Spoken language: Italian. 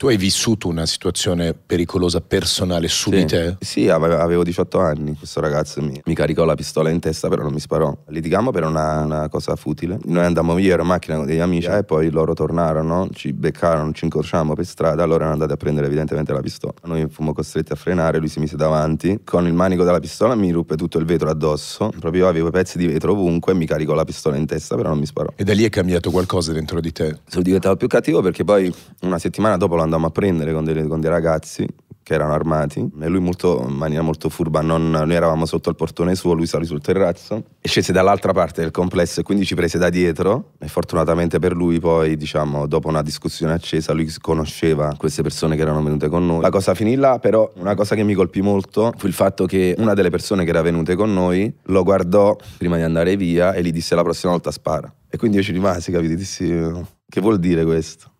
Tu hai vissuto una situazione pericolosa personale su sì. di te? Sì, avevo 18 anni, questo ragazzo mi, mi, caricò la pistola in testa, però non mi sparò. Litigammo per una, una cosa futile. Noi andammo via, ero in macchina con degli amici e poi loro tornarono, ci beccarono, ci incrociamo per strada, allora erano andati a prendere evidentemente la pistola. Noi fummo costretti a frenare, lui si mise davanti, con il manico della pistola mi ruppe tutto il vetro addosso, proprio io avevo pezzi di vetro ovunque, mi caricò la pistola in testa, però non mi sparò. E da lì è cambiato qualcosa dentro di te? Sono diventato più cattivo perché poi una settimana dopo lo andammo a prendere con, delle, con dei ragazzi che erano armati e lui molto, in maniera molto furba, non, noi eravamo sotto il portone suo, lui salì sul terrazzo e scese dall'altra parte del complesso e quindi ci prese da dietro e fortunatamente per lui poi diciamo dopo una discussione accesa lui conosceva queste persone che erano venute con noi. La cosa finì là però una cosa che mi colpì molto fu il fatto che una delle persone che era venute con noi lo guardò prima di andare via e gli disse la prossima volta spara e quindi io ci rimasi capito, dissi che vuol dire questo?